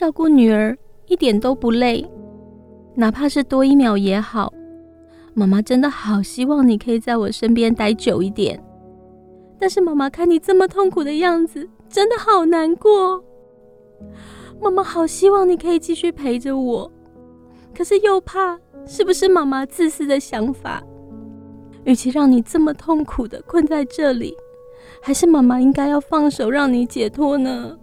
照顾女儿一点都不累。哪怕是多一秒也好妈妈真的好希望你可以在我身边待久一点。但是妈妈看你这么痛苦的样子真的好难过。妈妈好希望你可以继续陪着我。可是又怕是不是妈妈自私的想法？与其让你这么痛苦的困在这里还是妈妈应该要放手让你解脱呢？